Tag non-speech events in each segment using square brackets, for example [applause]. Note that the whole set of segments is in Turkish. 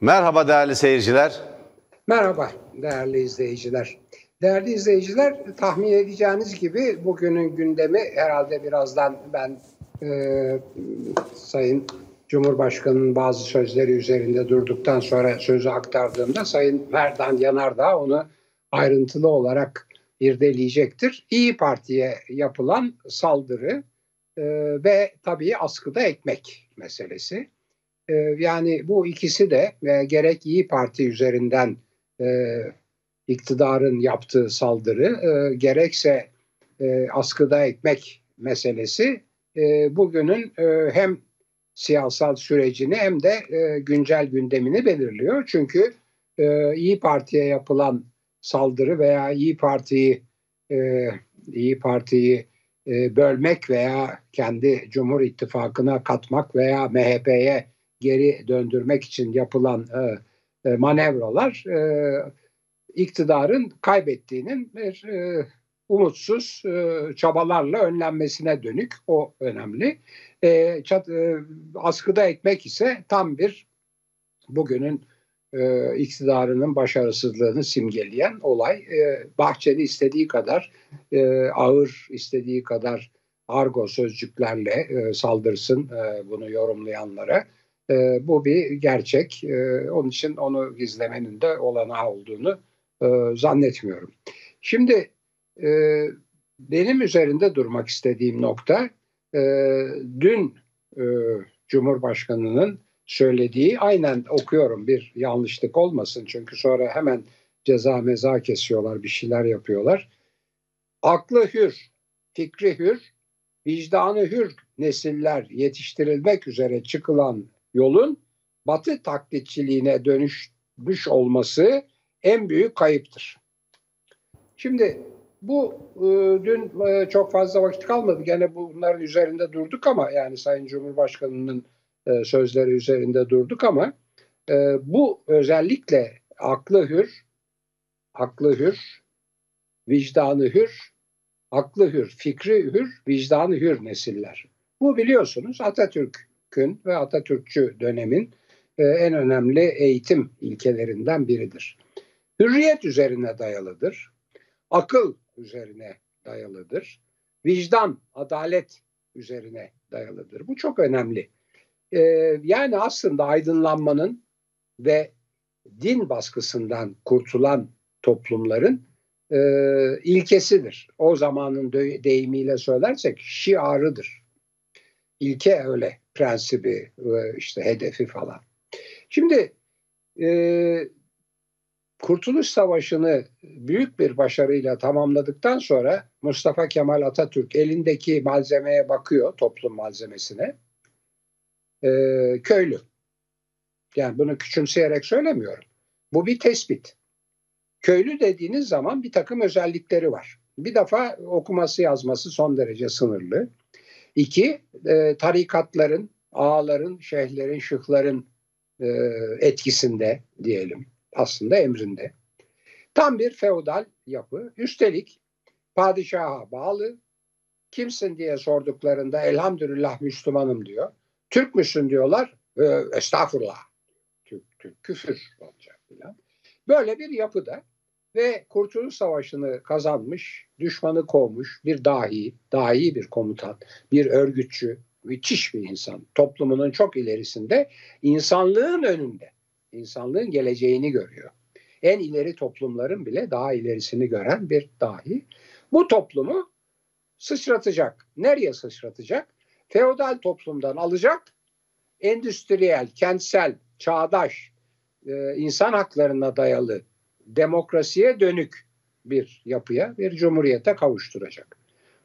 Merhaba değerli seyirciler. Merhaba değerli izleyiciler. Değerli izleyiciler tahmin edeceğiniz gibi bugünün gündemi herhalde birazdan ben e, Sayın Cumhurbaşkanı'nın bazı sözleri üzerinde durduktan sonra sözü aktardığımda Sayın Merdan Yanardağ onu ayrıntılı olarak irdeleyecektir. İyi Parti'ye yapılan saldırı e, ve tabii askıda ekmek meselesi. E, yani bu ikisi de gerek İyi Parti üzerinden e, iktidarın yaptığı saldırı e, gerekse e, askıda ekmek meselesi bugünün hem siyasal sürecini hem de güncel gündemini belirliyor. Çünkü İyi Parti'ye yapılan saldırı veya İyi Parti'yi İyi Parti'yi bölmek veya kendi Cumhur İttifakı'na katmak veya MHP'ye geri döndürmek için yapılan e, e, manevralar e, iktidarın kaybettiğinin bir e, umutsuz e, çabalarla önlenmesine dönük o önemli. E, çat, e, askıda etmek ise tam bir bugünün e, iktidarının başarısızlığını simgeleyen olay. E, Bahçeli istediği kadar e, ağır, istediği kadar argo sözcüklerle e, saldırsın e, bunu yorumlayanlara. E, bu bir gerçek. E, onun için onu gizlemenin de olanağı olduğunu e, zannetmiyorum. Şimdi e, benim üzerinde durmak istediğim nokta e, dün e, Cumhurbaşkanı'nın söylediği aynen okuyorum bir yanlışlık olmasın çünkü sonra hemen ceza meza kesiyorlar bir şeyler yapıyorlar. Aklı hür, fikri hür, vicdanı hür nesiller yetiştirilmek üzere çıkılan yolun batı taklitçiliğine dönüşmüş olması en büyük kayıptır. Şimdi bu e, dün e, çok fazla vakit kalmadı. Gene bunların üzerinde durduk ama yani Sayın Cumhurbaşkanı'nın e, sözleri üzerinde durduk ama e, bu özellikle aklı hür, aklı hür, vicdanı hür, aklı hür, fikri hür, vicdanı hür nesiller. Bu biliyorsunuz Atatürk'ün ve Atatürkçü dönemin e, en önemli eğitim ilkelerinden biridir. Hürriyet üzerine dayalıdır. Akıl üzerine dayalıdır. Vicdan, adalet üzerine dayalıdır. Bu çok önemli. Ee, yani aslında aydınlanmanın ve din baskısından kurtulan toplumların e, ilkesidir. O zamanın deyimiyle söylersek şiarıdır. İlke öyle, prensibi, işte hedefi falan. Şimdi e, Kurtuluş Savaşı'nı büyük bir başarıyla tamamladıktan sonra Mustafa Kemal Atatürk elindeki malzemeye bakıyor, toplum malzemesine. Ee, köylü. Yani bunu küçümseyerek söylemiyorum. Bu bir tespit. Köylü dediğiniz zaman bir takım özellikleri var. Bir defa okuması yazması son derece sınırlı. İki, e, tarikatların, ağaların, şeyhlerin, şıkların e, etkisinde diyelim aslında emrinde. Tam bir feodal yapı. Üstelik padişaha bağlı. Kimsin diye sorduklarında elhamdülillah Müslümanım diyor. Türk müsün diyorlar. E, estağfurullah. Türk, Türk küfür olacak filan. Böyle bir yapıda ve Kurtuluş Savaşı'nı kazanmış, düşmanı kovmuş bir dahi, dahi bir komutan, bir örgütçü, müthiş bir insan. Toplumunun çok ilerisinde, insanlığın önünde insanlığın geleceğini görüyor. En ileri toplumların bile daha ilerisini gören bir dahi. Bu toplumu sıçratacak. Nereye sıçratacak? Feodal toplumdan alacak, endüstriyel, kentsel, çağdaş, e, insan haklarına dayalı demokrasiye dönük bir yapıya, bir cumhuriyete kavuşturacak.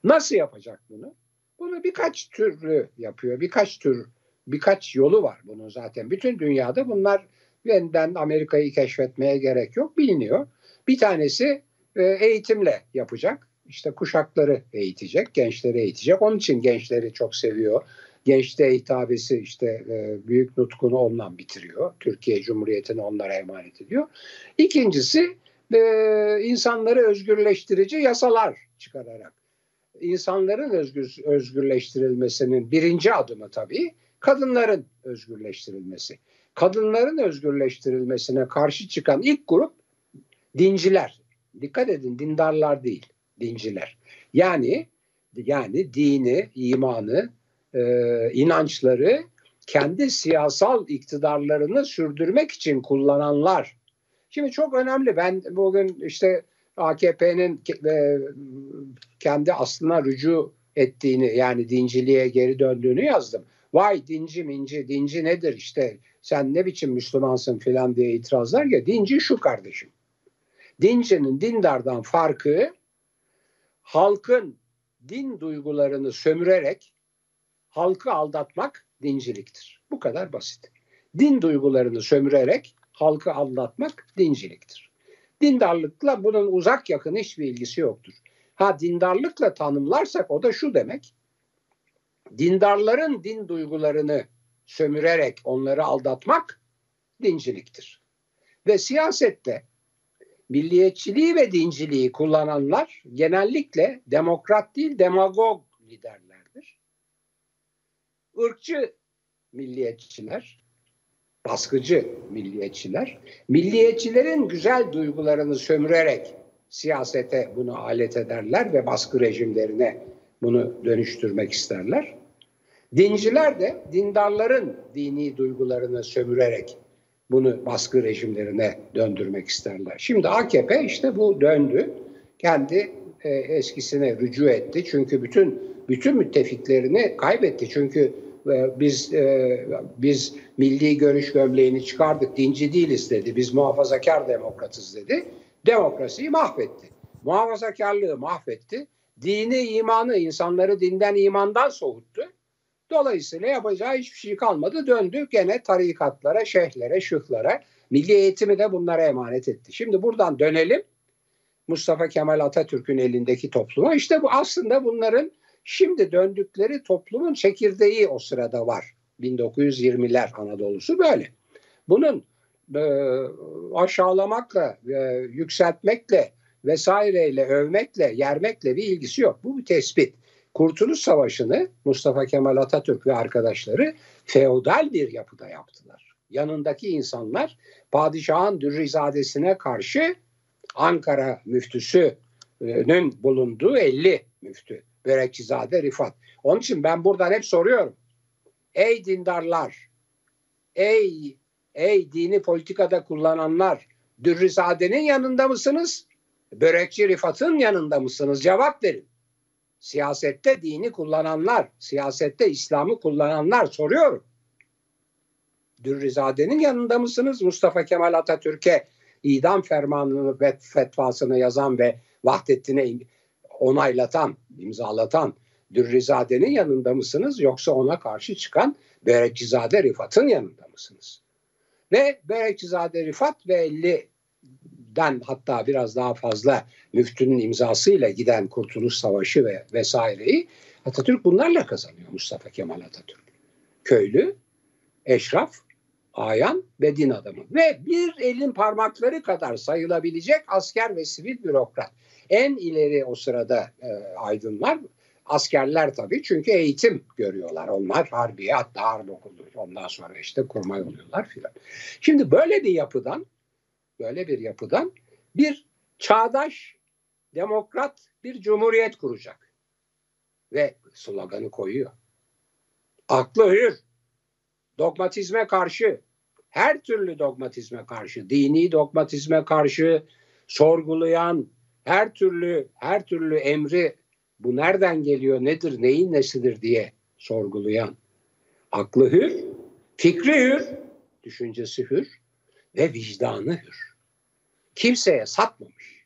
Nasıl yapacak bunu? Bunu birkaç türlü yapıyor. Birkaç tür, birkaç yolu var bunun zaten. Bütün dünyada bunlar yeniden Amerika'yı keşfetmeye gerek yok biliniyor. Bir tanesi e, eğitimle yapacak. İşte kuşakları eğitecek, gençleri eğitecek. Onun için gençleri çok seviyor. Gençte hitabesi işte e, büyük nutkunu ondan bitiriyor. Türkiye Cumhuriyeti'ni onlara emanet ediyor. İkincisi e, insanları özgürleştirici yasalar çıkararak. İnsanların özgür, özgürleştirilmesinin birinci adımı tabii kadınların özgürleştirilmesi kadınların özgürleştirilmesine karşı çıkan ilk grup dinciler. Dikkat edin dindarlar değil, dinciler. Yani yani dini, imanı, e, inançları kendi siyasal iktidarlarını sürdürmek için kullananlar. Şimdi çok önemli. Ben bugün işte AKP'nin e, kendi aslına rücu ettiğini yani dinciliğe geri döndüğünü yazdım. Vay dinci minci, dinci nedir işte sen ne biçim Müslümansın filan diye itirazlar ya dinci şu kardeşim. Dincinin dindardan farkı halkın din duygularını sömürerek halkı aldatmak dinciliktir. Bu kadar basit. Din duygularını sömürerek halkı aldatmak dinciliktir. Dindarlıkla bunun uzak yakın hiçbir ilgisi yoktur. Ha dindarlıkla tanımlarsak o da şu demek. Dindarların din duygularını sömürerek onları aldatmak dinciliktir. Ve siyasette milliyetçiliği ve dinciliği kullananlar genellikle demokrat değil demagog liderlerdir. Irkçı milliyetçiler, baskıcı milliyetçiler, milliyetçilerin güzel duygularını sömürerek siyasete bunu alet ederler ve baskı rejimlerine bunu dönüştürmek isterler. Dinciler de dindarların dini duygularını sömürerek bunu baskı rejimlerine döndürmek isterler. Şimdi AKP işte bu döndü. Kendi e, eskisine rücu etti. Çünkü bütün bütün müttefiklerini kaybetti. Çünkü biz e, biz milli görüş gömleğini çıkardık, dinci değiliz dedi. Biz muhafazakar demokratız dedi. Demokrasiyi mahvetti. Muhafazakarlığı mahvetti. Dini, imanı, insanları dinden, imandan soğuttu. Dolayısıyla yapacağı hiçbir şey kalmadı. Döndü gene tarikatlara, şeyhlere, şıhlara. Milli eğitimi de bunlara emanet etti. Şimdi buradan dönelim. Mustafa Kemal Atatürk'ün elindeki topluma. İşte bu aslında bunların şimdi döndükleri toplumun çekirdeği o sırada var. 1920'ler Anadolu'su böyle. Bunun e, aşağılamakla, e, yükseltmekle vesaireyle, övmekle, yermekle bir ilgisi yok. Bu bir tespit. Kurtuluş Savaşı'nı Mustafa Kemal Atatürk ve arkadaşları feodal bir yapıda yaptılar. Yanındaki insanlar padişahın dürrizadesine karşı Ankara müftüsünün bulunduğu 50 müftü. Börekçizade Rifat. Onun için ben buradan hep soruyorum. Ey dindarlar, ey ey dini politikada kullananlar, Dürrizade'nin yanında mısınız? Börekçi Rifat'ın yanında mısınız? Cevap verin siyasette dini kullananlar, siyasette İslam'ı kullananlar soruyorum. Dürrizade'nin yanında mısınız? Mustafa Kemal Atatürk'e idam fermanını ve fetvasını yazan ve Vahdettin'e onaylatan, imzalatan Dürrizade'nin yanında mısınız? Yoksa ona karşı çıkan Berekçizade Rifat'ın yanında mısınız? Ve Berekçizade Rifat ve 50 den hatta biraz daha fazla müftünün imzasıyla giden Kurtuluş Savaşı ve vesaireyi Atatürk bunlarla kazanıyor Mustafa Kemal Atatürk. Köylü, eşraf, ayan ve din adamı ve bir elin parmakları kadar sayılabilecek asker ve sivil bürokrat. En ileri o sırada e, aydınlar askerler tabii çünkü eğitim görüyorlar. Onlar harbiye hatta harp okulu ondan sonra işte kurmay oluyorlar filan. Şimdi böyle bir yapıdan böyle bir yapıdan bir çağdaş demokrat bir cumhuriyet kuracak. Ve sloganı koyuyor. Aklı hür, dogmatizme karşı, her türlü dogmatizme karşı, dini dogmatizme karşı sorgulayan, her türlü her türlü emri bu nereden geliyor, nedir, neyin nesidir diye sorgulayan, aklı hür, fikri hür, düşüncesi hür ve vicdanı hür kimseye satmamış.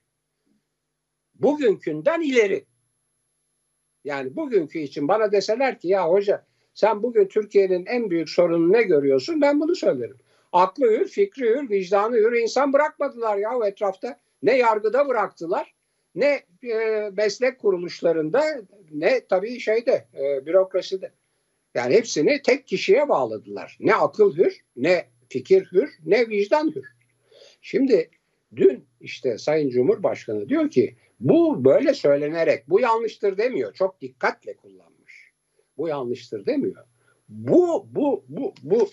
Bugünkünden ileri. Yani bugünkü için bana deseler ki ya hoca sen bugün Türkiye'nin en büyük sorununu ne görüyorsun? Ben bunu söylerim. Aklı hür, fikri hür, vicdanı hür insan bırakmadılar ya o etrafta. Ne yargıda bıraktılar, ne e, meslek kuruluşlarında, ne tabii şeyde, e, bürokraside. Yani hepsini tek kişiye bağladılar. Ne akıl hür, ne fikir hür, ne vicdan hür. Şimdi Dün işte Sayın Cumhurbaşkanı diyor ki bu böyle söylenerek bu yanlıştır demiyor. Çok dikkatle kullanmış. Bu yanlıştır demiyor. Bu bu bu bu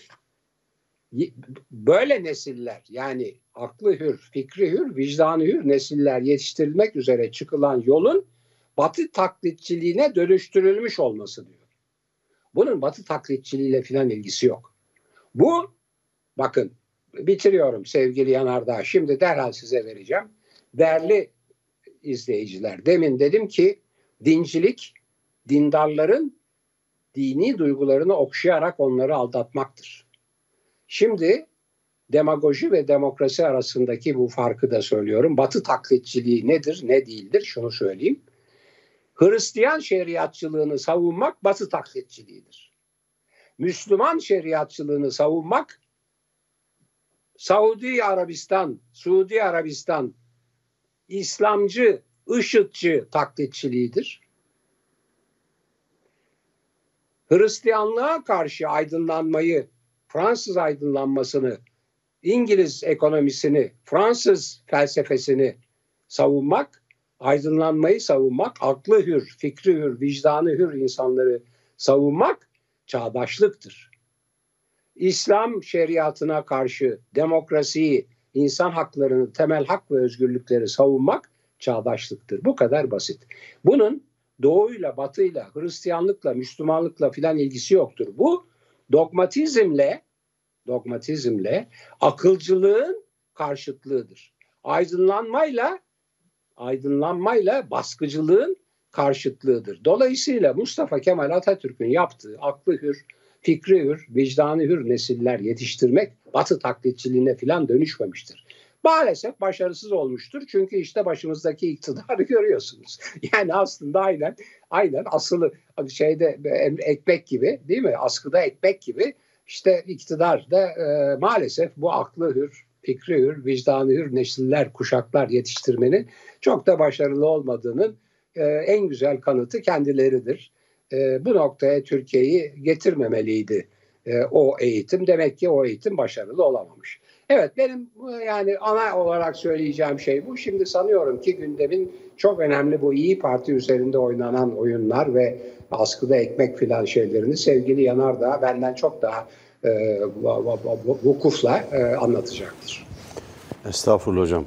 böyle nesiller yani aklı hür, fikri hür, vicdanı hür nesiller yetiştirilmek üzere çıkılan yolun batı taklitçiliğine dönüştürülmüş olması diyor. Bunun batı taklitçiliğiyle filan ilgisi yok. Bu bakın bitiriyorum sevgili Yanardağ. Şimdi derhal size vereceğim. Değerli izleyiciler demin dedim ki dincilik dindarların dini duygularını okşayarak onları aldatmaktır. Şimdi demagoji ve demokrasi arasındaki bu farkı da söylüyorum. Batı taklitçiliği nedir, ne değildir? Şunu söyleyeyim. Hristiyan şeriatçılığını savunmak Batı taklitçiliğidir. Müslüman şeriatçılığını savunmak Saudi Arabistan, Suudi Arabistan İslamcı, IŞİD'ci taklitçiliğidir. Hristiyanlığa karşı aydınlanmayı, Fransız aydınlanmasını, İngiliz ekonomisini, Fransız felsefesini savunmak, aydınlanmayı savunmak, aklı hür, fikri hür, vicdanı hür insanları savunmak çağdaşlıktır. İslam şeriatına karşı demokrasiyi, insan haklarını, temel hak ve özgürlükleri savunmak çağdaşlıktır. Bu kadar basit. Bunun doğuyla, batıyla, Hristiyanlıkla, Müslümanlıkla filan ilgisi yoktur. Bu dogmatizmle dogmatizmle akılcılığın karşıtlığıdır. Aydınlanmayla aydınlanmayla baskıcılığın karşıtlığıdır. Dolayısıyla Mustafa Kemal Atatürk'ün yaptığı aklı hür, fikri hür, vicdanı hür nesiller yetiştirmek batı taklitçiliğine filan dönüşmemiştir. Maalesef başarısız olmuştur. Çünkü işte başımızdaki iktidarı [laughs] görüyorsunuz. Yani aslında aynen aynen asılı şeyde ekmek gibi değil mi? Askıda ekmek gibi işte iktidar da e, maalesef bu aklı hür, fikri hür, vicdanı hür nesiller, kuşaklar yetiştirmenin çok da başarılı olmadığının e, en güzel kanıtı kendileridir. E, bu noktaya Türkiye'yi getirmemeliydi e, o eğitim. Demek ki o eğitim başarılı olamamış. Evet benim yani ana olarak söyleyeceğim şey bu. Şimdi sanıyorum ki gündemin çok önemli bu İyi Parti üzerinde oynanan oyunlar ve askıda ekmek filan şeylerini sevgili Yanardağ benden çok daha e, vukufla e, anlatacaktır. Estağfurullah hocam.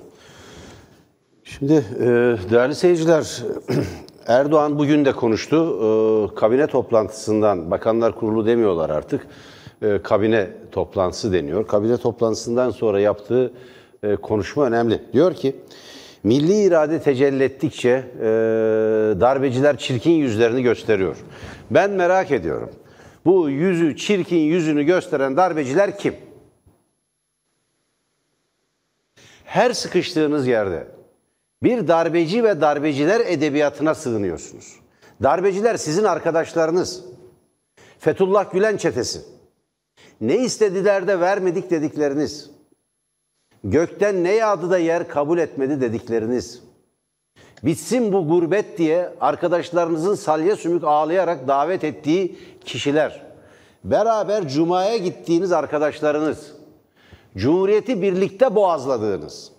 Şimdi e, değerli seyirciler [clears throat] Erdoğan bugün de konuştu. E, kabine toplantısından, Bakanlar Kurulu demiyorlar artık. E, kabine toplantısı deniyor. Kabine toplantısından sonra yaptığı e, konuşma önemli. Diyor ki, milli irade tecelli ettikçe e, darbeciler çirkin yüzlerini gösteriyor. Ben merak ediyorum. Bu yüzü, çirkin yüzünü gösteren darbeciler kim? Her sıkıştığınız yerde bir darbeci ve darbeciler edebiyatına sığınıyorsunuz. Darbeciler sizin arkadaşlarınız. Fethullah Gülen çetesi. Ne istediler de vermedik dedikleriniz. Gökten ne yağdı da yer kabul etmedi dedikleriniz. Bitsin bu gurbet diye arkadaşlarınızın salya sümük ağlayarak davet ettiği kişiler. Beraber cumaya gittiğiniz arkadaşlarınız. Cumhuriyeti birlikte boğazladığınız.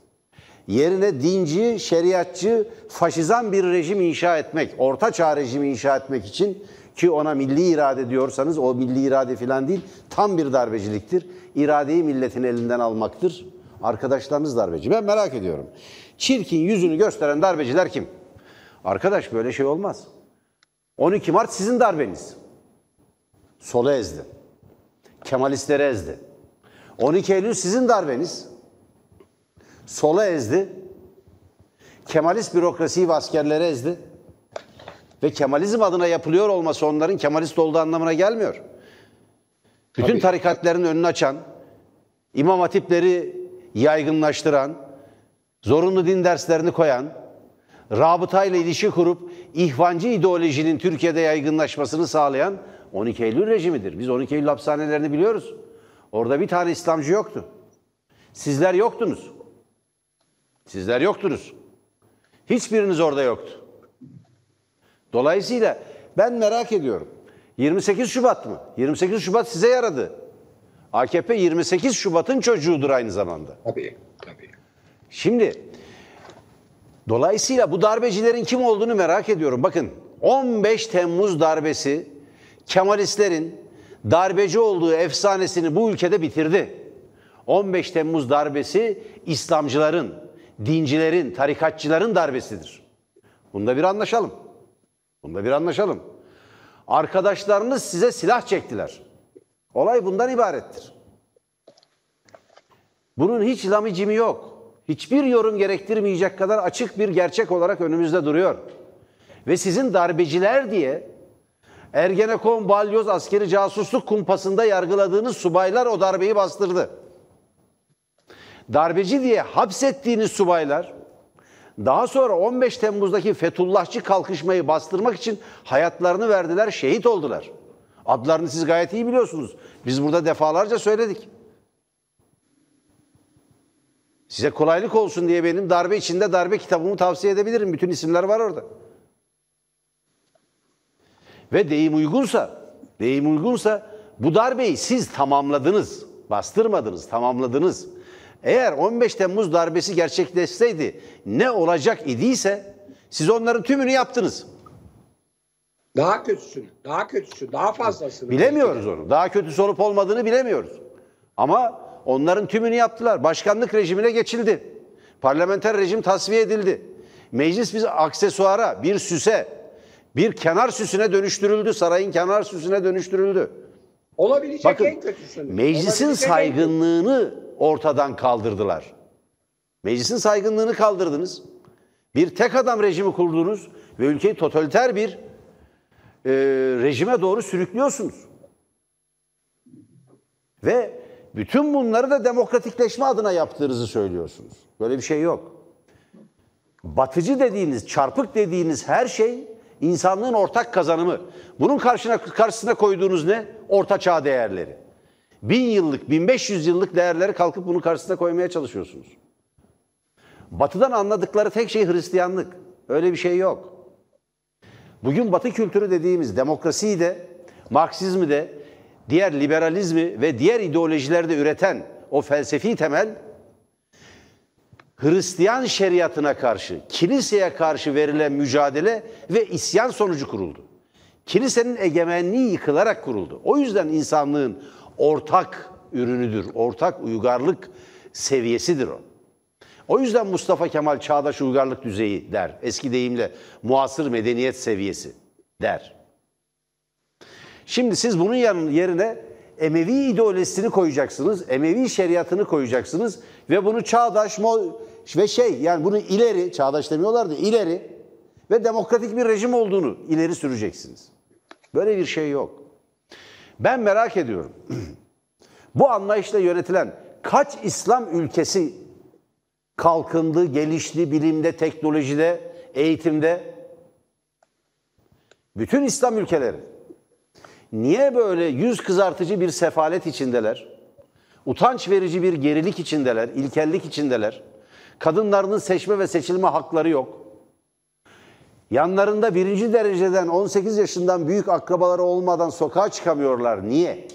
Yerine dinci, şeriatçı, faşizan bir rejim inşa etmek, orta çağ rejimi inşa etmek için ki ona milli irade diyorsanız o milli irade filan değil, tam bir darbeciliktir. İradeyi milletin elinden almaktır. Arkadaşlarınız darbeci. Ben merak ediyorum. Çirkin yüzünü gösteren darbeciler kim? Arkadaş böyle şey olmaz. 12 Mart sizin darbeniz. Solu ezdi. Kemalistleri ezdi. 12 Eylül sizin darbeniz. Sola ezdi. Kemalist bürokrasiyi ve askerleri ezdi. Ve Kemalizm adına yapılıyor olması onların Kemalist olduğu anlamına gelmiyor. Bütün Tabii. tarikatların önünü açan, imam hatipleri yaygınlaştıran, zorunlu din derslerini koyan, rabıtayla ilişki kurup ihvancı ideolojinin Türkiye'de yaygınlaşmasını sağlayan 12 Eylül rejimidir. Biz 12 Eylül hapishanelerini biliyoruz. Orada bir tane İslamcı yoktu. Sizler yoktunuz. Sizler yoktunuz. Hiçbiriniz orada yoktu. Dolayısıyla ben merak ediyorum. 28 Şubat mı? 28 Şubat size yaradı. AKP 28 Şubat'ın çocuğudur aynı zamanda. Tabii, tabii. Şimdi dolayısıyla bu darbecilerin kim olduğunu merak ediyorum. Bakın 15 Temmuz darbesi Kemalistlerin darbeci olduğu efsanesini bu ülkede bitirdi. 15 Temmuz darbesi İslamcıların, dincilerin, tarikatçıların darbesidir. Bunda bir anlaşalım. Bunda bir anlaşalım. Arkadaşlarınız size silah çektiler. Olay bundan ibarettir. Bunun hiç lamicimi yok. Hiçbir yorum gerektirmeyecek kadar açık bir gerçek olarak önümüzde duruyor. Ve sizin darbeciler diye Ergenekon, Balyoz, askeri casusluk kumpasında yargıladığınız subaylar o darbeyi bastırdı. Darbeci diye hapsettiğiniz subaylar daha sonra 15 Temmuz'daki Fethullahçı kalkışmayı bastırmak için hayatlarını verdiler, şehit oldular. Adlarını siz gayet iyi biliyorsunuz. Biz burada defalarca söyledik. Size kolaylık olsun diye benim darbe içinde darbe kitabımı tavsiye edebilirim. Bütün isimler var orada. Ve deyim uygunsa, deyim uygunsa bu darbeyi siz tamamladınız. Bastırmadınız, tamamladınız. Eğer 15 Temmuz darbesi gerçekleşseydi ne olacak idiyse siz onların tümünü yaptınız. Daha kötüsünü, daha kötüsü, daha fazlasını. Bilemiyoruz onu. Daha kötüsü olup olmadığını bilemiyoruz. Ama onların tümünü yaptılar. Başkanlık rejimine geçildi. Parlamenter rejim tasfiye edildi. Meclis bir aksesuara, bir süse, bir kenar süsüne dönüştürüldü. Sarayın kenar süsüne dönüştürüldü. Olabilecek Bakın en kötüsünü. meclisin Olabilecek saygınlığını ortadan kaldırdılar. Meclisin saygınlığını kaldırdınız. Bir tek adam rejimi kurdunuz ve ülkeyi totaliter bir e, rejime doğru sürüklüyorsunuz. Ve bütün bunları da demokratikleşme adına yaptığınızı söylüyorsunuz. Böyle bir şey yok. Batıcı dediğiniz, çarpık dediğiniz her şey insanlığın ortak kazanımı. Bunun karşına karşısına koyduğunuz ne? Orta çağ değerleri. Bin yıllık, 1500 yıllık değerleri kalkıp bunun karşısına koymaya çalışıyorsunuz. Batı'dan anladıkları tek şey Hristiyanlık. Öyle bir şey yok. Bugün Batı kültürü dediğimiz demokrasiyi de, Marksizmi de, diğer liberalizmi ve diğer ideolojilerde üreten o felsefi temel Hristiyan şeriatına karşı, kiliseye karşı verilen mücadele ve isyan sonucu kuruldu. Kilisenin egemenliği yıkılarak kuruldu. O yüzden insanlığın ortak ürünüdür, ortak uygarlık seviyesidir o. O yüzden Mustafa Kemal çağdaş uygarlık düzeyi der. Eski deyimle muasır medeniyet seviyesi der. Şimdi siz bunun yerine Emevi ideolojisini koyacaksınız, Emevi şeriatını koyacaksınız ve bunu çağdaş ve şey yani bunu ileri, çağdaş demiyorlar da ileri ve demokratik bir rejim olduğunu ileri süreceksiniz. Böyle bir şey yok. Ben merak ediyorum. [clears throat] Bu anlayışla yönetilen kaç İslam ülkesi kalkındı, gelişti bilimde, teknolojide, eğitimde? Bütün İslam ülkeleri. Niye böyle yüz kızartıcı bir sefalet içindeler? Utanç verici bir gerilik içindeler, ilkellik içindeler. Kadınlarının seçme ve seçilme hakları yok. Yanlarında birinci dereceden 18 yaşından büyük akrabaları olmadan sokağa çıkamıyorlar. Niye?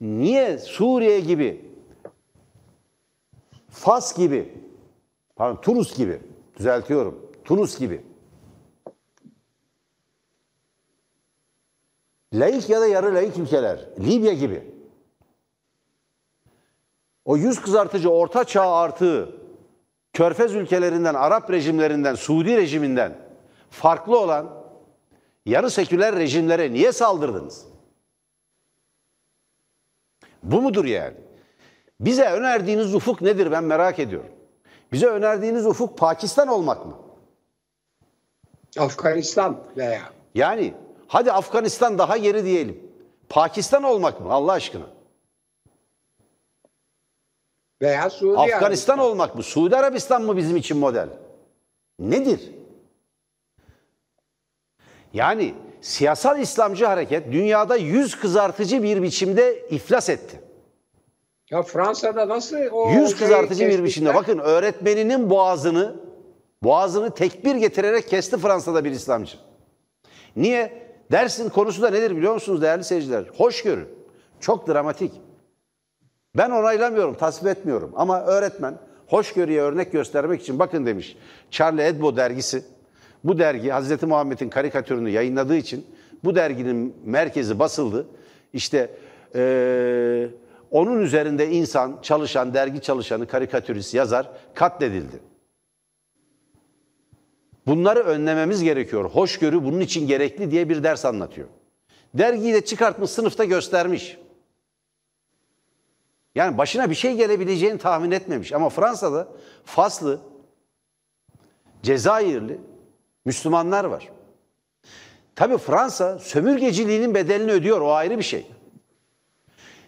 Niye Suriye gibi, Fas gibi, pardon Tunus gibi, düzeltiyorum, Tunus gibi laik ya da yarı laik ülkeler, Libya gibi o yüz kızartıcı orta çağ artığı Körfez ülkelerinden, Arap rejimlerinden, Suudi rejiminden farklı olan yarı seküler rejimlere niye saldırdınız? Bu mudur yani? Bize önerdiğiniz ufuk nedir ben merak ediyorum. Bize önerdiğiniz ufuk Pakistan olmak mı? Afganistan veya Yani hadi Afganistan daha geri diyelim. Pakistan olmak mı Allah aşkına? veya Suudi Afganistan Arabistan. olmak mı? Suudi Arabistan mı bizim için model? Nedir? Yani siyasal İslamcı hareket dünyada yüz kızartıcı bir biçimde iflas etti. Ya Fransa'da nasıl o Yüz kızartıcı bir biçimde. Bakın öğretmeninin boğazını boğazını tekbir getirerek kesti Fransa'da bir İslamcı. Niye? Dersin konusu da nedir biliyor musunuz değerli seyirciler? Hoşgörü. Çok dramatik. Ben onaylamıyorum, tasvip etmiyorum ama öğretmen hoşgörüye örnek göstermek için bakın demiş. Charlie Hebdo dergisi bu dergi Hazreti Muhammed'in karikatürünü yayınladığı için bu derginin merkezi basıldı. İşte Ee, onun üzerinde insan, çalışan, dergi çalışanı, karikatürist, yazar katledildi. Bunları önlememiz gerekiyor. Hoşgörü bunun için gerekli diye bir ders anlatıyor. Dergiyi de çıkartmış, sınıfta göstermiş. Yani başına bir şey gelebileceğini tahmin etmemiş. Ama Fransa'da Faslı, Cezayirli Müslümanlar var. Tabi Fransa sömürgeciliğinin bedelini ödüyor. O ayrı bir şey.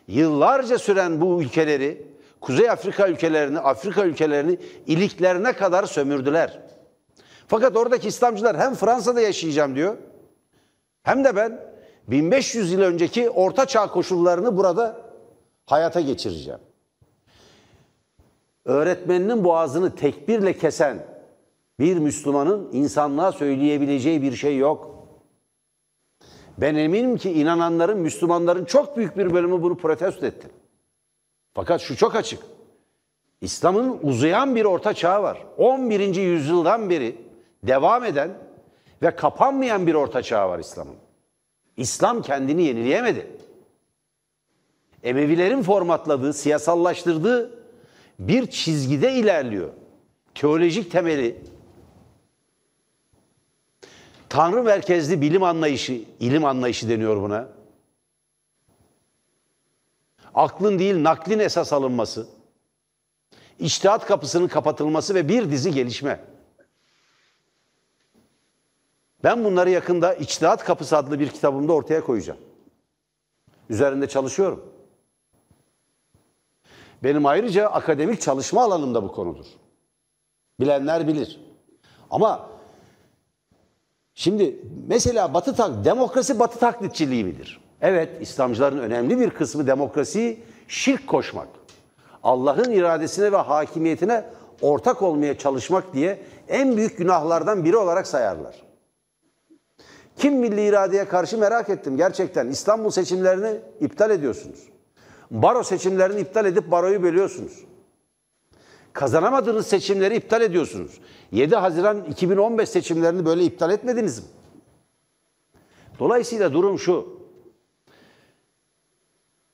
Yıllarca süren bu ülkeleri, Kuzey Afrika ülkelerini, Afrika ülkelerini iliklerine kadar sömürdüler. Fakat oradaki İslamcılar hem Fransa'da yaşayacağım diyor, hem de ben 1500 yıl önceki orta çağ koşullarını burada hayata geçireceğim. Öğretmeninin boğazını tekbirle kesen bir Müslümanın insanlığa söyleyebileceği bir şey yok. Ben eminim ki inananların, Müslümanların çok büyük bir bölümü bunu protesto etti. Fakat şu çok açık. İslam'ın uzayan bir orta çağı var. 11. yüzyıldan beri devam eden ve kapanmayan bir orta çağı var İslam'ın. İslam kendini yenileyemedi. Emevilerin formatladığı, siyasallaştırdığı bir çizgide ilerliyor. Teolojik temeli, Tanrı merkezli bilim anlayışı, ilim anlayışı deniyor buna. Aklın değil naklin esas alınması, içtihat kapısının kapatılması ve bir dizi gelişme. Ben bunları yakında İçtihat Kapısı adlı bir kitabımda ortaya koyacağım. Üzerinde çalışıyorum. Benim ayrıca akademik çalışma alanım da bu konudur. Bilenler bilir. Ama şimdi mesela Batı tak demokrasi Batı taklitçiliği midir? Evet, İslamcıların önemli bir kısmı demokrasiyi şirk koşmak. Allah'ın iradesine ve hakimiyetine ortak olmaya çalışmak diye en büyük günahlardan biri olarak sayarlar. Kim milli iradeye karşı merak ettim gerçekten. İstanbul seçimlerini iptal ediyorsunuz. Baro seçimlerini iptal edip baroyu bölüyorsunuz. Kazanamadığınız seçimleri iptal ediyorsunuz. 7 Haziran 2015 seçimlerini böyle iptal etmediniz mi? Dolayısıyla durum şu.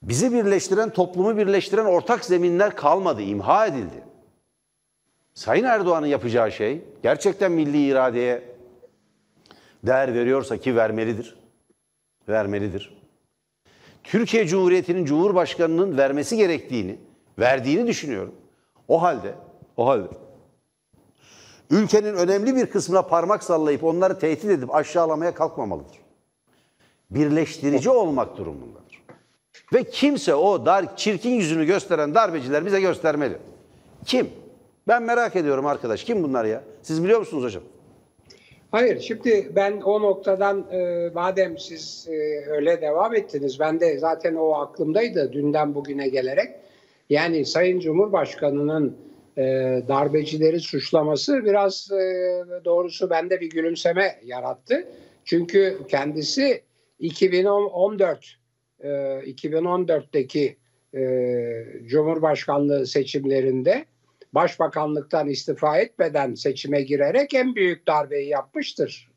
Bizi birleştiren, toplumu birleştiren ortak zeminler kalmadı, imha edildi. Sayın Erdoğan'ın yapacağı şey gerçekten milli iradeye değer veriyorsa ki vermelidir. Vermelidir. Türkiye Cumhuriyeti'nin Cumhurbaşkanı'nın vermesi gerektiğini, verdiğini düşünüyorum. O halde, o halde ülkenin önemli bir kısmına parmak sallayıp onları tehdit edip aşağılamaya kalkmamalıdır. Birleştirici olmak durumundadır. Ve kimse o dar çirkin yüzünü gösteren darbeciler bize göstermeli. Kim? Ben merak ediyorum arkadaş. Kim bunlar ya? Siz biliyor musunuz hocam? Hayır, şimdi ben o noktadan e, madem siz e, öyle devam ettiniz, ben de zaten o aklımdaydı dünden bugüne gelerek. Yani Sayın Cumhurbaşkanı'nın e, darbecileri suçlaması biraz e, doğrusu bende bir gülümseme yarattı. Çünkü kendisi 2014 e, 2014'teki e, Cumhurbaşkanlığı seçimlerinde başbakanlıktan istifa etmeden seçime girerek en büyük darbeyi yapmıştır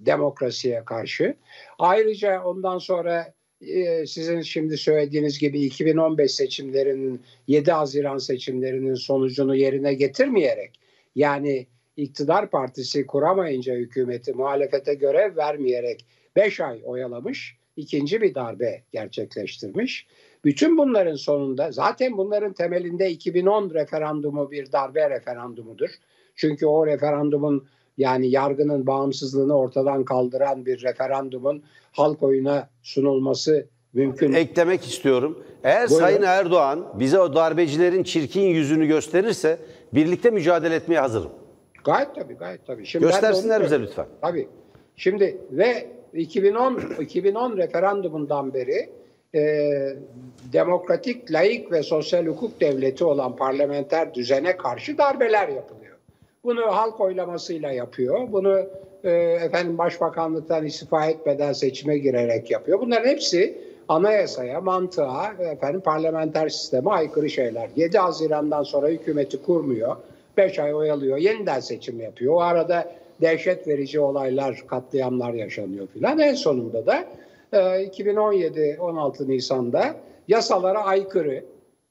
demokrasiye karşı. Ayrıca ondan sonra e, sizin şimdi söylediğiniz gibi 2015 seçimlerinin 7 Haziran seçimlerinin sonucunu yerine getirmeyerek yani iktidar partisi kuramayınca hükümeti muhalefete görev vermeyerek 5 ay oyalamış, ikinci bir darbe gerçekleştirmiş. Bütün bunların sonunda zaten bunların temelinde 2010 referandumu bir darbe referandumudur. Çünkü o referandumun yani yargının bağımsızlığını ortadan kaldıran bir referandumun halk oyuna sunulması mümkün. Eklemek istiyorum. Eğer Buyurun. Sayın Erdoğan bize o darbecilerin çirkin yüzünü gösterirse birlikte mücadele etmeye hazırım. Gayet tabii, gayet tabii. Şimdi Göstersinler bize lütfen. Tabii. Şimdi ve 2010 2010 referandumundan beri e, demokratik, laik ve sosyal hukuk devleti olan parlamenter düzene karşı darbeler yapılıyor. Bunu halk oylamasıyla yapıyor. Bunu e, efendim başbakanlıktan istifa etmeden seçime girerek yapıyor. Bunların hepsi anayasaya, mantığa, efendim parlamenter sisteme aykırı şeyler. 7 Haziran'dan sonra hükümeti kurmuyor. 5 ay oyalıyor. Yeniden seçim yapıyor. O arada dehşet verici olaylar, katliamlar yaşanıyor filan. En sonunda da 2017 ee, 16 Nisan'da yasalara aykırı,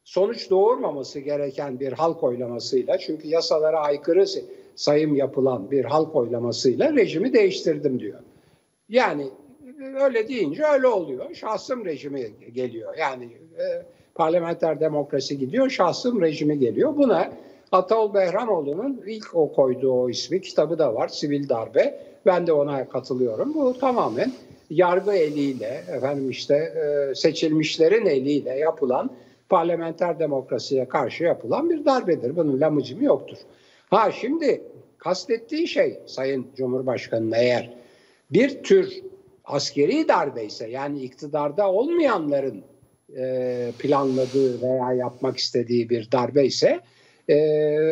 sonuç doğurmaması gereken bir halk oylamasıyla çünkü yasalara aykırı sayım yapılan bir halk oylamasıyla rejimi değiştirdim diyor. Yani öyle deyince öyle oluyor. Şahsım rejimi geliyor. Yani e, parlamenter demokrasi gidiyor, şahsım rejimi geliyor. Buna Ataol Behramoğlu'nun ilk o koyduğu o ismi, kitabı da var, Sivil Darbe. Ben de ona katılıyorum. Bu tamamen yargı eliyle, efendim işte e, seçilmişlerin eliyle yapılan parlamenter demokrasiye karşı yapılan bir darbedir. Bunun lamıcımı yoktur. Ha şimdi kastettiği şey Sayın Cumhurbaşkanı'nın eğer bir tür askeri darbe ise yani iktidarda olmayanların e, planladığı veya yapmak istediği bir darbe ise e,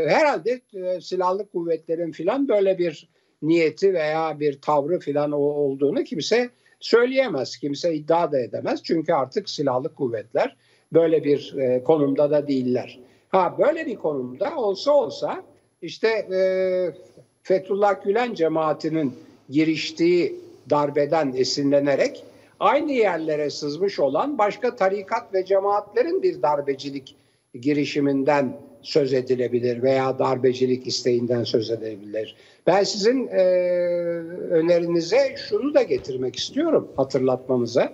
herhalde e, silahlı kuvvetlerin filan böyle bir niyeti veya bir tavrı filan olduğunu kimse söyleyemez. Kimse iddia da edemez. Çünkü artık silahlı kuvvetler böyle bir e, konumda da değiller. Ha böyle bir konumda olsa olsa işte e, Fethullah Gülen cemaatinin giriştiği darbeden esinlenerek aynı yerlere sızmış olan başka tarikat ve cemaatlerin bir darbecilik girişiminden söz edilebilir veya darbecilik isteğinden söz edilebilir. Ben sizin e, önerinize şunu da getirmek istiyorum hatırlatmamıza.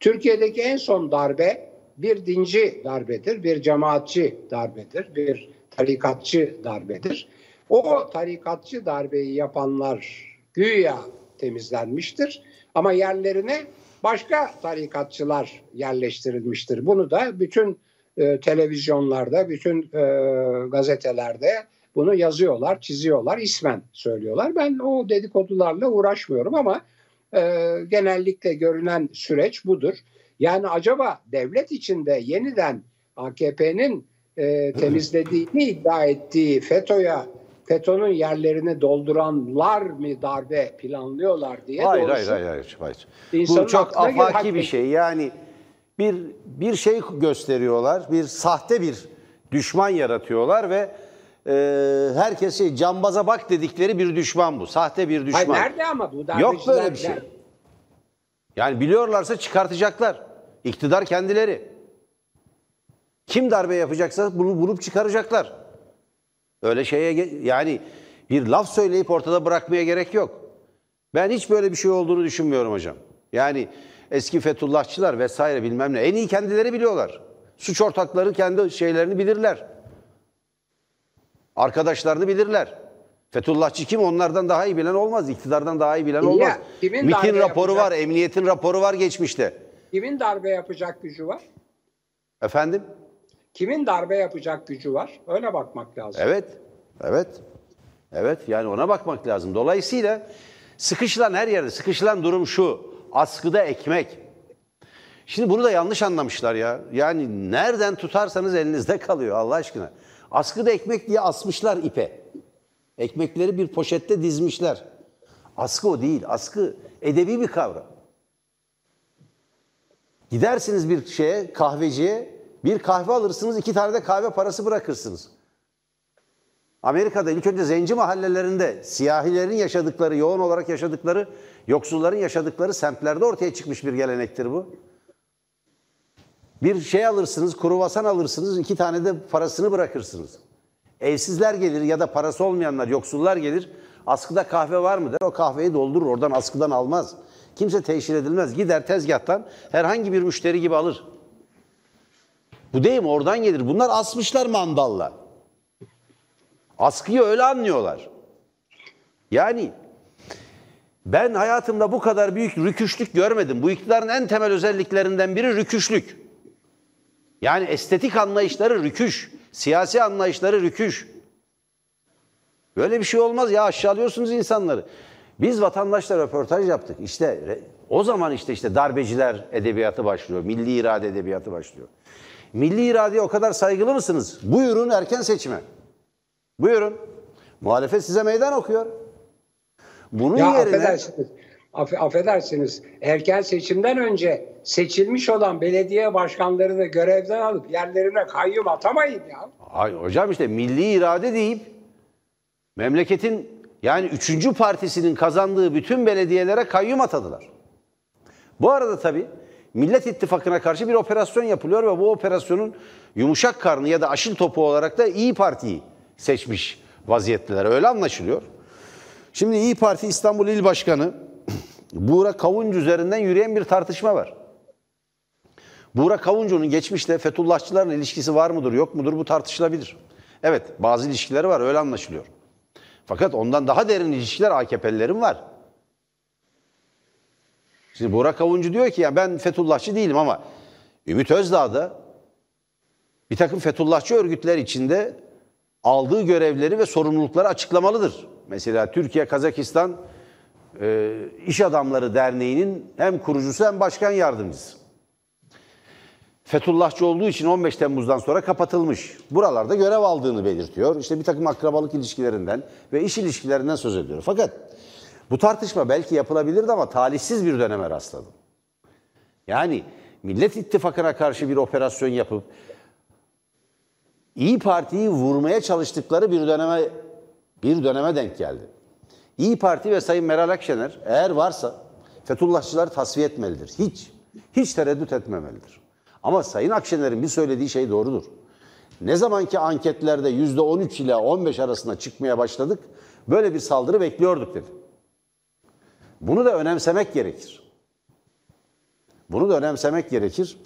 Türkiye'deki en son darbe bir dinci darbedir, bir cemaatçi darbedir, bir tarikatçı darbedir. O tarikatçı darbeyi yapanlar güya temizlenmiştir ama yerlerine başka tarikatçılar yerleştirilmiştir. Bunu da bütün e, televizyonlarda, bütün e, gazetelerde bunu yazıyorlar, çiziyorlar, ismen söylüyorlar. Ben o dedikodularla uğraşmıyorum ama e, genellikle görünen süreç budur. Yani acaba devlet içinde yeniden AKP'nin e, temizlediğini iddia ettiği FETÖ'ye FETÖ'nün yerlerini dolduranlar mı darbe planlıyorlar diye hayır, doğrusu. Hayır, hayır, hayır. hayır. Bu çok afaki bir şey. Yani bir bir şey gösteriyorlar, bir sahte bir düşman yaratıyorlar ve e, herkes şey cambaza bak dedikleri bir düşman bu. Sahte bir düşman. Hayır, nerede ama bu Yok darbeciler? böyle bir şey. Yani biliyorlarsa çıkartacaklar. İktidar kendileri. Kim darbe yapacaksa bunu bulup çıkaracaklar. Öyle şeye yani bir laf söyleyip ortada bırakmaya gerek yok. Ben hiç böyle bir şey olduğunu düşünmüyorum hocam. Yani eski Fethullahçılar vesaire bilmem ne en iyi kendileri biliyorlar. Suç ortakları kendi şeylerini bilirler. Arkadaşlarını bilirler. Fethullahçı kim onlardan daha iyi bilen olmaz. İktidardan daha iyi bilen ya, olmaz. kimin MİT'in raporu yapacak? var, emniyetin raporu var geçmişte. Kimin darbe yapacak gücü var? Efendim? Kimin darbe yapacak gücü var? Öyle bakmak lazım. Evet, evet. Evet, yani ona bakmak lazım. Dolayısıyla sıkışılan her yerde, sıkışılan durum şu. Askıda ekmek. Şimdi bunu da yanlış anlamışlar ya. Yani nereden tutarsanız elinizde kalıyor Allah aşkına. Askıda ekmek diye asmışlar ipe. Ekmekleri bir poşette dizmişler. Askı o değil. Askı edebi bir kavram. Gidersiniz bir şeye, kahveciye, bir kahve alırsınız, iki tane de kahve parası bırakırsınız. Amerika'da ilk önce zenci mahallelerinde siyahilerin yaşadıkları, yoğun olarak yaşadıkları, yoksulların yaşadıkları semtlerde ortaya çıkmış bir gelenektir bu. Bir şey alırsınız, kruvasan alırsınız, iki tane de parasını bırakırsınız. Evsizler gelir ya da parası olmayanlar, yoksullar gelir. Askıda kahve var mı der, o kahveyi doldurur, oradan askıdan almaz. Kimse teşhir edilmez. Gider tezgahtan herhangi bir müşteri gibi alır. Bu deyim oradan gelir. Bunlar asmışlar mandalla. Askıyı öyle anlıyorlar. Yani ben hayatımda bu kadar büyük rüküşlük görmedim. Bu iktidarın en temel özelliklerinden biri rüküşlük. Yani estetik anlayışları rüküş, siyasi anlayışları rüküş. Böyle bir şey olmaz ya aşağılıyorsunuz insanları. Biz vatandaşla röportaj yaptık. İşte o zaman işte işte darbeciler edebiyatı başlıyor. Milli irade edebiyatı başlıyor. Milli iradeye o kadar saygılı mısınız? Buyurun erken seçime. Buyurun. Muhalefet size meydan okuyor. Bunun Ya yerine affedersiniz. Aff- affedersiniz. Erken seçimden önce seçilmiş olan belediye başkanlarını görevden alıp yerlerine kayyum atamayın ya. Ay hocam işte milli irade deyip memleketin yani üçüncü partisinin kazandığı bütün belediyelere kayyum atadılar. Bu arada tabii Millet İttifakı'na karşı bir operasyon yapılıyor ve bu operasyonun yumuşak karnı ya da aşil topu olarak da İyi Parti'yi seçmiş vaziyetteler. Öyle anlaşılıyor. Şimdi İyi Parti İstanbul İl Başkanı Buğra Kavuncu üzerinden yürüyen bir tartışma var. Buğra Kavuncu'nun geçmişte Fethullahçılarla ilişkisi var mıdır yok mudur bu tartışılabilir. Evet bazı ilişkileri var öyle anlaşılıyor. Fakat ondan daha derin ilişkiler AKP'lilerin var. Şimdi Burak Avuncu diyor ki ya ben Fethullahçı değilim ama Ümit Özdağ da bir takım Fethullahçı örgütler içinde aldığı görevleri ve sorumlulukları açıklamalıdır. Mesela Türkiye Kazakistan e, İş Adamları Derneği'nin hem kurucusu hem başkan yardımcısı. Fethullahçı olduğu için 15 Temmuz'dan sonra kapatılmış. Buralarda görev aldığını belirtiyor. İşte bir takım akrabalık ilişkilerinden ve iş ilişkilerinden söz ediyor. Fakat bu tartışma belki yapılabilirdi ama talihsiz bir döneme rastladım. Yani Millet İttifakı'na karşı bir operasyon yapıp İyi Parti'yi vurmaya çalıştıkları bir döneme bir döneme denk geldi. İyi Parti ve Sayın Meral Akşener eğer varsa Fethullahçıları tasfiye etmelidir. Hiç, hiç tereddüt etmemelidir. Ama Sayın Akşener'in bir söylediği şey doğrudur. Ne zamanki anketlerde yüzde 13 ile 15 arasında çıkmaya başladık, böyle bir saldırı bekliyorduk dedi. Bunu da önemsemek gerekir. Bunu da önemsemek gerekir.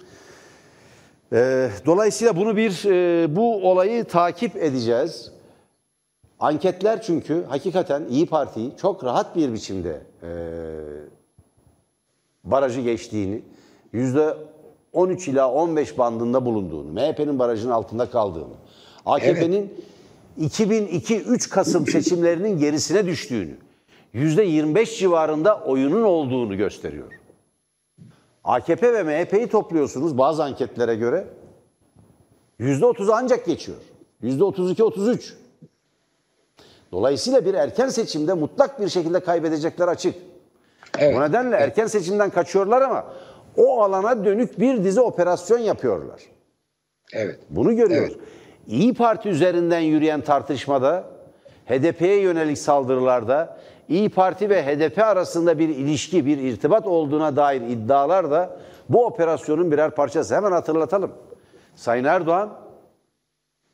Ee, dolayısıyla bunu bir e, bu olayı takip edeceğiz. Anketler çünkü hakikaten İyi Parti'yi çok rahat bir biçimde e, barajı geçtiğini, yüzde 13 ila 15 bandında bulunduğunu, MHP'nin barajın altında kaldığını, AKP'nin evet. 2002-3 Kasım [clears throat] seçimlerinin gerisine düştüğünü, yüzde 25 civarında oyunun olduğunu gösteriyor. AKP ve MHP'yi topluyorsunuz bazı anketlere göre. Yüzde 30 ancak geçiyor. Yüzde 32-33. Dolayısıyla bir erken seçimde mutlak bir şekilde kaybedecekler açık. Evet. Bu nedenle erken seçimden kaçıyorlar ama o alana dönük bir dizi operasyon yapıyorlar. Evet. Bunu görüyoruz. Evet. İyi Parti üzerinden yürüyen tartışmada, HDP'ye yönelik saldırılarda, İyi Parti ve HDP arasında bir ilişki, bir irtibat olduğuna dair iddialar da bu operasyonun birer parçası. Hemen hatırlatalım. Sayın Erdoğan,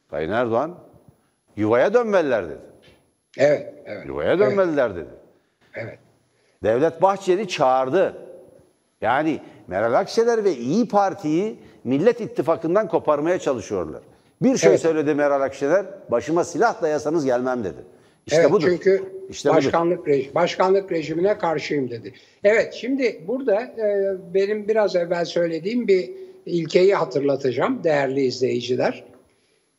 Sayın Erdoğan yuvaya dönmeliler dedi. Evet, evet. Yuvaya dönmeliler evet. dedi. Evet. Devlet Bahçeli çağırdı. Yani Meral Akşener ve İyi Parti'yi Millet İttifakı'ndan koparmaya çalışıyorlar. Bir şey evet. söyledi Meral Akşener, başıma silah dayasanız gelmem dedi. İşte evet, budur. Çünkü işte başkanlık budur. Rejim, başkanlık rejimine karşıyım dedi. Evet şimdi burada e, benim biraz evvel söylediğim bir ilkeyi hatırlatacağım değerli izleyiciler.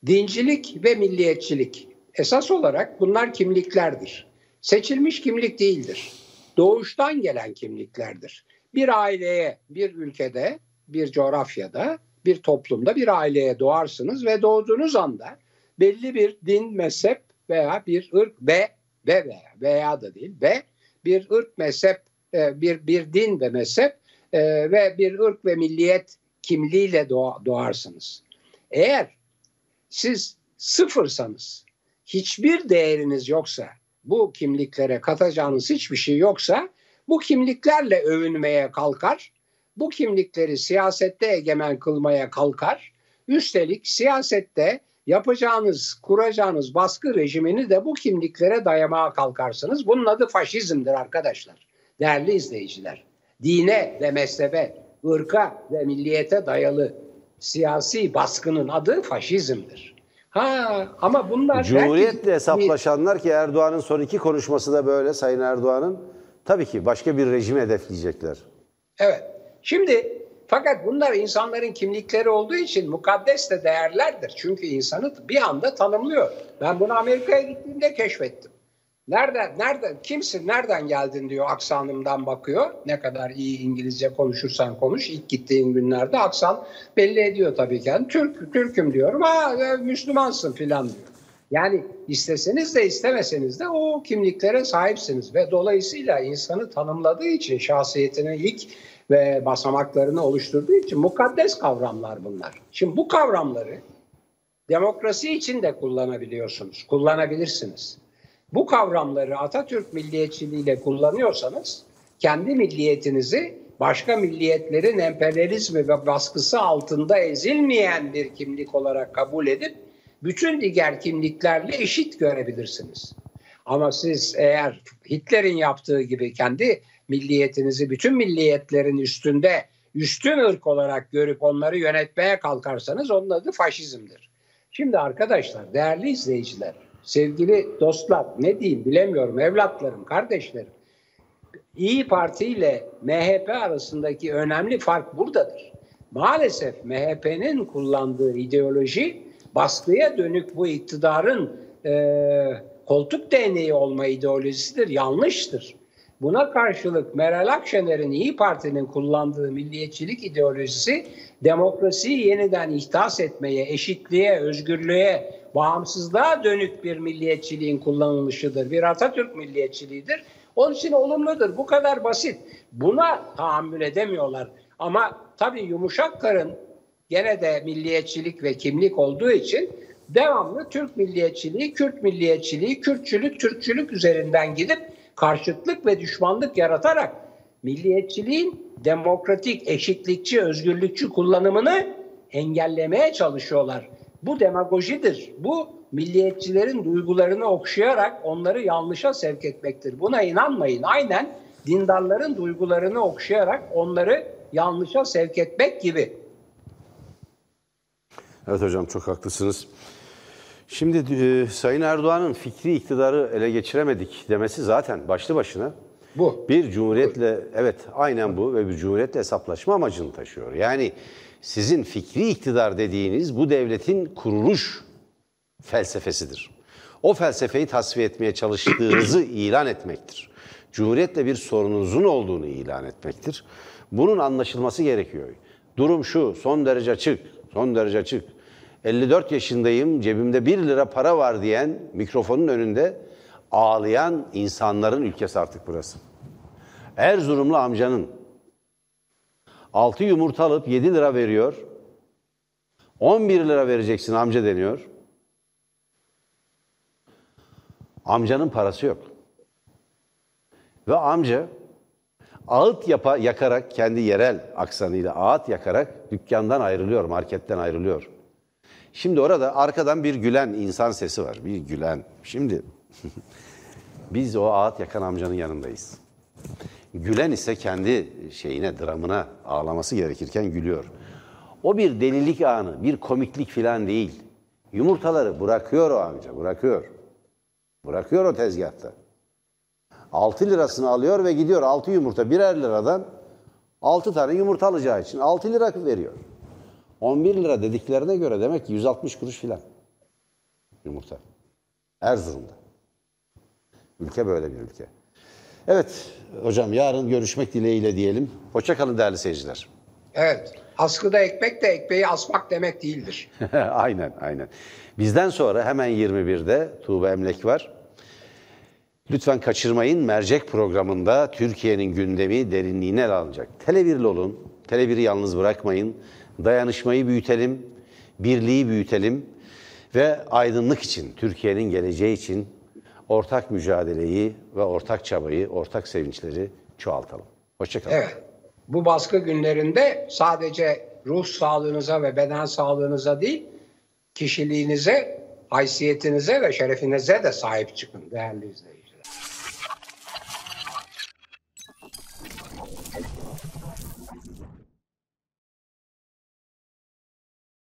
Dincilik ve milliyetçilik esas olarak bunlar kimliklerdir. Seçilmiş kimlik değildir. Doğuştan gelen kimliklerdir. Bir aileye, bir ülkede, bir coğrafyada, bir toplumda bir aileye doğarsınız ve doğduğunuz anda belli bir din, mezhep veya bir ırk ve ve veya, veya da değil ve bir ırk mezhep e, bir bir din ve mezhep e, ve bir ırk ve milliyet kimliğiyle doğarsınız. Eğer siz sıfırsanız, hiçbir değeriniz yoksa, bu kimliklere katacağınız hiçbir şey yoksa bu kimliklerle övünmeye kalkar, bu kimlikleri siyasette egemen kılmaya kalkar. Üstelik siyasette yapacağınız, kuracağınız baskı rejimini de bu kimliklere dayamaya kalkarsınız. Bunun adı faşizmdir arkadaşlar, değerli izleyiciler. Dine ve mezhebe, ırka ve milliyete dayalı siyasi baskının adı faşizmdir. Ha ama bunlar Cumhuriyetle belki... hesaplaşanlar ki Erdoğan'ın son iki konuşması da böyle Sayın Erdoğan'ın tabii ki başka bir rejimi hedefleyecekler. Evet. Şimdi fakat bunlar insanların kimlikleri olduğu için mukaddes de değerlerdir. Çünkü insanı bir anda tanımlıyor. Ben bunu Amerika'ya gittiğimde keşfettim. Nereden, nereden, kimsin, nereden geldin diyor aksanımdan bakıyor. Ne kadar iyi İngilizce konuşursan konuş. İlk gittiğin günlerde aksan belli ediyor tabii ki. Yani Türk, Türk'üm diyorum. Ha e, Müslümansın filan diyor. Yani isteseniz de istemeseniz de o kimliklere sahipsiniz. Ve dolayısıyla insanı tanımladığı için şahsiyetinin ilk ve basamaklarını oluşturduğu için mukaddes kavramlar bunlar. Şimdi bu kavramları demokrasi için de kullanabiliyorsunuz, kullanabilirsiniz. Bu kavramları Atatürk milliyetçiliğiyle kullanıyorsanız kendi milliyetinizi başka milliyetlerin emperyalizmi ve baskısı altında ezilmeyen bir kimlik olarak kabul edip bütün diğer kimliklerle eşit görebilirsiniz. Ama siz eğer Hitler'in yaptığı gibi kendi milliyetinizi bütün milliyetlerin üstünde üstün ırk olarak görüp onları yönetmeye kalkarsanız onun adı faşizmdir. Şimdi arkadaşlar, değerli izleyiciler, sevgili dostlar, ne diyeyim bilemiyorum, evlatlarım, kardeşlerim. İyi Parti ile MHP arasındaki önemli fark buradadır. Maalesef MHP'nin kullandığı ideoloji baskıya dönük bu iktidarın e, koltuk değneği olma ideolojisidir, yanlıştır. Buna karşılık Meral Akşener'in İyi Parti'nin kullandığı milliyetçilik ideolojisi demokrasiyi yeniden ihdas etmeye, eşitliğe, özgürlüğe, bağımsızlığa dönük bir milliyetçiliğin kullanılışıdır. Bir Atatürk milliyetçiliğidir. Onun için olumludur. Bu kadar basit. Buna tahammül edemiyorlar. Ama tabii yumuşak karın gene de milliyetçilik ve kimlik olduğu için devamlı Türk milliyetçiliği, Kürt milliyetçiliği, Kürtçülük, Türkçülük üzerinden gidip karşıtlık ve düşmanlık yaratarak milliyetçiliğin demokratik, eşitlikçi, özgürlükçü kullanımını engellemeye çalışıyorlar. Bu demagojidir. Bu milliyetçilerin duygularını okşayarak onları yanlışa sevk etmektir. Buna inanmayın. Aynen dindarların duygularını okşayarak onları yanlışa sevk etmek gibi. Evet hocam çok haklısınız. Şimdi e, Sayın Erdoğan'ın fikri iktidarı ele geçiremedik demesi zaten başlı başına Bu. bir cumhuriyetle evet aynen bu ve bir cumhuriyetle hesaplaşma amacını taşıyor. Yani sizin fikri iktidar dediğiniz bu devletin kuruluş felsefesidir. O felsefeyi tasfiye etmeye çalıştığınızı [coughs] ilan etmektir. Cumhuriyetle bir sorununuzun olduğunu ilan etmektir. Bunun anlaşılması gerekiyor. Durum şu, son derece açık, son derece açık. 54 yaşındayım, cebimde 1 lira para var diyen mikrofonun önünde ağlayan insanların ülkesi artık burası. Erzurumlu amcanın 6 yumurta alıp 7 lira veriyor. 11 lira vereceksin amca deniyor. Amcanın parası yok. Ve amca ağıt yapa, yakarak kendi yerel aksanıyla ağıt yakarak dükkandan ayrılıyor, marketten ayrılıyor. Şimdi orada arkadan bir gülen insan sesi var. Bir gülen. Şimdi [laughs] biz o ağıt yakan amcanın yanındayız. Gülen ise kendi şeyine, dramına ağlaması gerekirken gülüyor. O bir delilik anı, bir komiklik filan değil. Yumurtaları bırakıyor o amca, bırakıyor. Bırakıyor o tezgahta. 6 lirasını alıyor ve gidiyor 6 yumurta birer liradan 6 tane yumurta alacağı için 6 lira veriyor. 11 lira dediklerine göre demek ki 160 kuruş filan yumurta. Erzurum'da. Ülke böyle bir ülke. Evet hocam yarın görüşmek dileğiyle diyelim. Hoşçakalın değerli seyirciler. Evet. Askıda ekmek de ekmeği asmak demek değildir. [laughs] aynen aynen. Bizden sonra hemen 21'de Tuğba Emlek var. Lütfen kaçırmayın. Mercek programında Türkiye'nin gündemi derinliğine alınacak. Tele olun. Tele yalnız bırakmayın. Dayanışmayı büyütelim. Birliği büyütelim. Ve aydınlık için, Türkiye'nin geleceği için ortak mücadeleyi ve ortak çabayı, ortak sevinçleri çoğaltalım. Hoşçakalın. Evet. Bu baskı günlerinde sadece ruh sağlığınıza ve beden sağlığınıza değil, kişiliğinize, haysiyetinize ve şerefinize de sahip çıkın değerli izleyiciler.